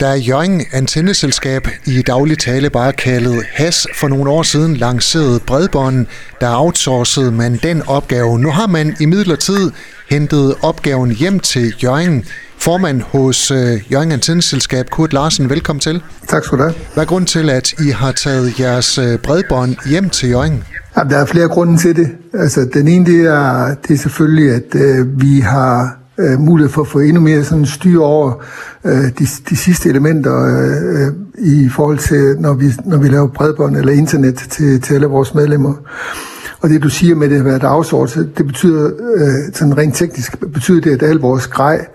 Da Jørgen Antenneselskab i daglig tale bare kaldet HAS for nogle år siden lancerede bredbånd, der outsourcede man den opgave. Nu har man i midlertid hentet opgaven hjem til Jørgen. Formand hos øh, Jørgen Antenneselskab, Kurt Larsen, velkommen til. Tak skal du have. Hvad er grund til, at I har taget jeres øh, bredbånd hjem til Jørgen? Ja, der er flere grunde til det. Altså, den ene det er, det er selvfølgelig, at øh, vi har øh, mulighed for at få endnu mere sådan styr over øh, de, de sidste elementer øh, i forhold til, når vi, når vi laver bredbånd eller internet til, til alle vores medlemmer. Og det du siger med det at være dagsorden, det betyder øh, sådan rent teknisk, betyder det, at al vores grej,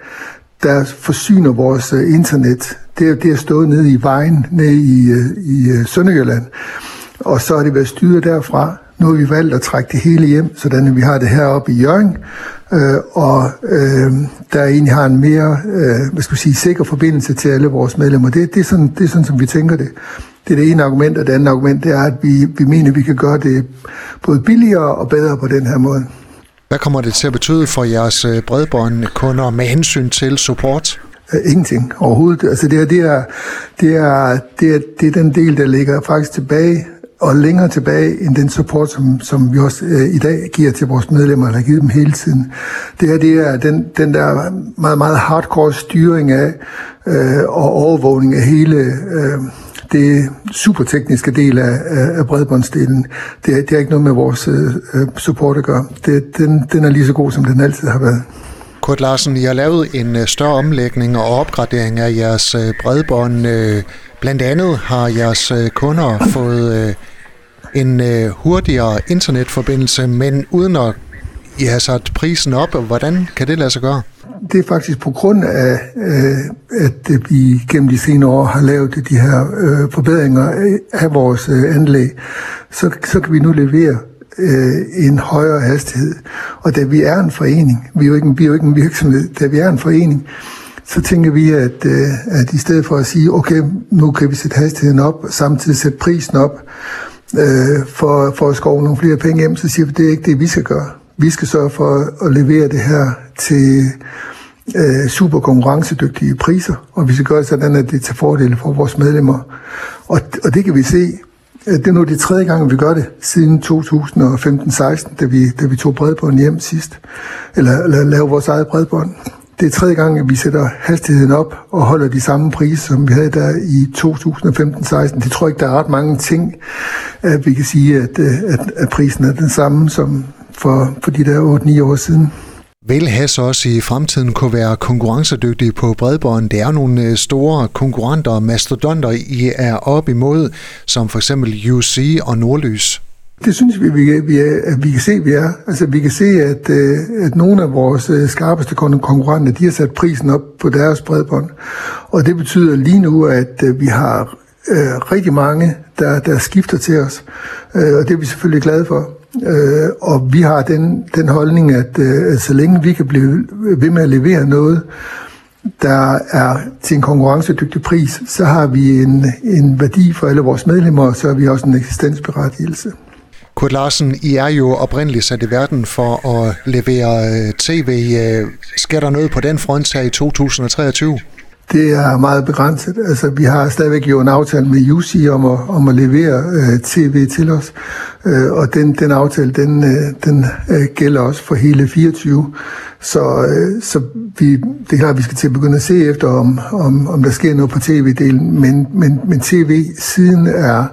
der forsyner vores øh, internet, det, det er stået nede i vejen, nede i, øh, i øh, Sønderjylland. Og så er det været styret derfra. Nu har vi valgt at trække det hele hjem, sådan at vi har det heroppe i Jørgen, øh, og øh, der egentlig har en mere øh, hvad skal sige, sikker forbindelse til alle vores medlemmer. Det, det, er sådan, det er sådan, som vi tænker det. Det er det ene argument, og det andet argument det er, at vi, vi mener, at vi kan gøre det både billigere og bedre på den her måde. Hvad kommer det til at betyde for jeres øh, bredbåndkunder med hensyn til support? Uh, ingenting overhovedet. Altså det, er, det, er, det, er, det, er, det er den del, der ligger faktisk tilbage og længere tilbage end den support, som, som vi også øh, i dag giver til vores medlemmer, eller har givet dem hele tiden. Det her det er den, den der meget, meget hardcore styring af øh, og overvågning af hele øh, det supertekniske del af, af, af bredbåndsdelen. Det, det er ikke noget med vores øh, support at gøre. Det, den, den er lige så god, som den altid har været. Kurt Larsen, I har lavet en øh, større omlægning og opgradering af jeres øh, bredbånd. Øh, blandt andet har jeres kunder fået en øh, hurtigere internetforbindelse, men uden at I har sat prisen op. Hvordan kan det lade sig gøre? Det er faktisk på grund af, øh, at vi gennem de senere år har lavet de her øh, forbedringer af vores anlæg, så, så kan vi nu levere øh, en højere hastighed. Og da vi er en forening, vi er jo ikke, vi er jo ikke en virksomhed, da vi er en forening, så tænker vi, at, øh, at i stedet for at sige, okay, nu kan vi sætte hastigheden op, og samtidig sætte prisen op, øh, for, for at skove nogle flere penge hjem, så siger vi, at det er ikke det, vi skal gøre. Vi skal sørge for at levere det her til øh, super konkurrencedygtige priser, og vi skal gøre det sådan, at det er til fordel for vores medlemmer. Og, og det kan vi se det er nu det tredje gang, vi gør det, siden 2015-16, da vi, da vi tog bredbånd hjem sidst, eller, eller lavede vores eget bredbånd. Det er tredje gang, at vi sætter hastigheden op og holder de samme priser, som vi havde der i 2015-16. Det tror jeg ikke, der er ret mange ting, at vi kan sige, at, øh, at, at prisen er den samme som for, for de der 8-9 år siden vil Has også i fremtiden kunne være konkurrencedygtige på bredbånd? Det er nogle øh, store konkurrenter og mastodonter, I er op imod, som for eksempel UC og Nordlys. Det synes vi, vi, vi, at vi kan se, vi er. Altså, vi kan se, at, øh, at nogle af vores øh, skarpeste konkurrenter, de har sat prisen op på deres bredbånd. Og det betyder lige nu, at øh, vi har øh, rigtig mange, der, der skifter til os. Øh, og det er vi selvfølgelig glade for. Øh, og vi har den, den holdning, at, øh, at så længe vi kan blive ved med at levere noget, der er til en konkurrencedygtig pris, så har vi en, en værdi for alle vores medlemmer, og så har vi også en eksistensberettigelse. Kurt Larsen, I er jo oprindeligt sat i verden for at levere øh, tv. Øh, sker der noget på den front her i 2023? Det er meget begrænset. Altså, vi har stadigvæk jo en aftale med UC om at, om at levere øh, tv til os, øh, og den, den aftale, den, øh, den øh, gælder også for hele 24. Så, øh, så vi, det er klart, at vi skal til at begynde at se efter, om, om, om der sker noget på tv-delen, men, men, men tv-siden er,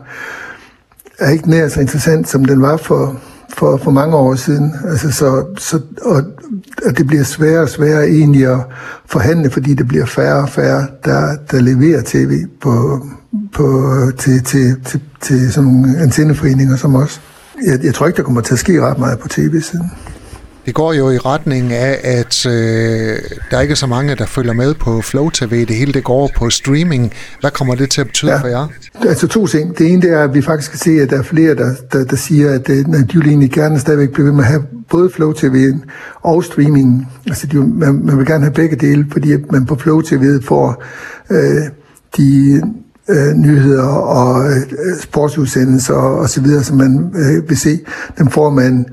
er ikke nær så interessant, som den var for, for, for mange år siden. Altså, så, så, og, og det bliver sværere og sværere egentlig at forhandle, fordi det bliver færre og færre, der, der leverer tv på, på, til, til, til, til sådan nogle antenneforeninger som os. Jeg, jeg tror ikke, der kommer til at ske ret meget på tv-siden. Det går jo i retning af, at øh, der ikke er så mange, der følger med på Flow TV. Det hele det går på streaming. Hvad kommer det til at betyde ja. for jer? Altså to ting. Det ene det er, at vi faktisk kan se, at der er flere, der, der, der siger, at, øh, at de vil egentlig gerne stadigvæk blive ved med at have både Flow TV og streaming. Altså de, man, man vil gerne have begge dele, fordi man på Flow TV får øh, de øh, nyheder og øh, sportsudsendelser og, og så videre, som man øh, vil se. Dem får man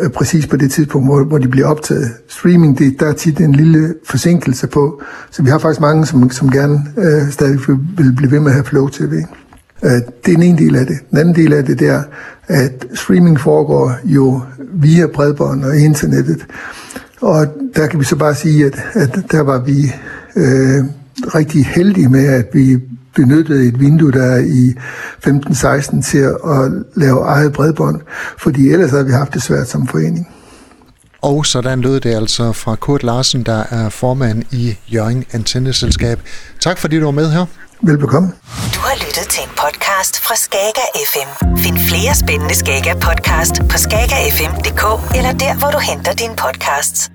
øh, præcis på det tidspunkt, hvor, hvor de bliver optaget. Streaming, det, der er tit en lille forsinkelse på, så vi har faktisk mange, som, som gerne øh, stadig vil blive ved med at have Flow TV. Øh, det er den ene del af det. Den anden del af det, det er, at streaming foregår jo via bredbånd og internettet. Og der kan vi så bare sige, at, at der var vi øh, rigtig heldige med, at vi benyttede et vindue der i 15-16 til at lave eget bredbånd, fordi ellers havde vi haft det svært som forening. Og sådan lød det altså fra Kurt Larsen, der er formand i Jørgen Antenneselskab. Tak fordi du var med her. Velbekomme. Du har lyttet til en podcast fra Skager FM. Find flere spændende Skager podcast på skagerfm.dk eller der, hvor du henter dine podcasts.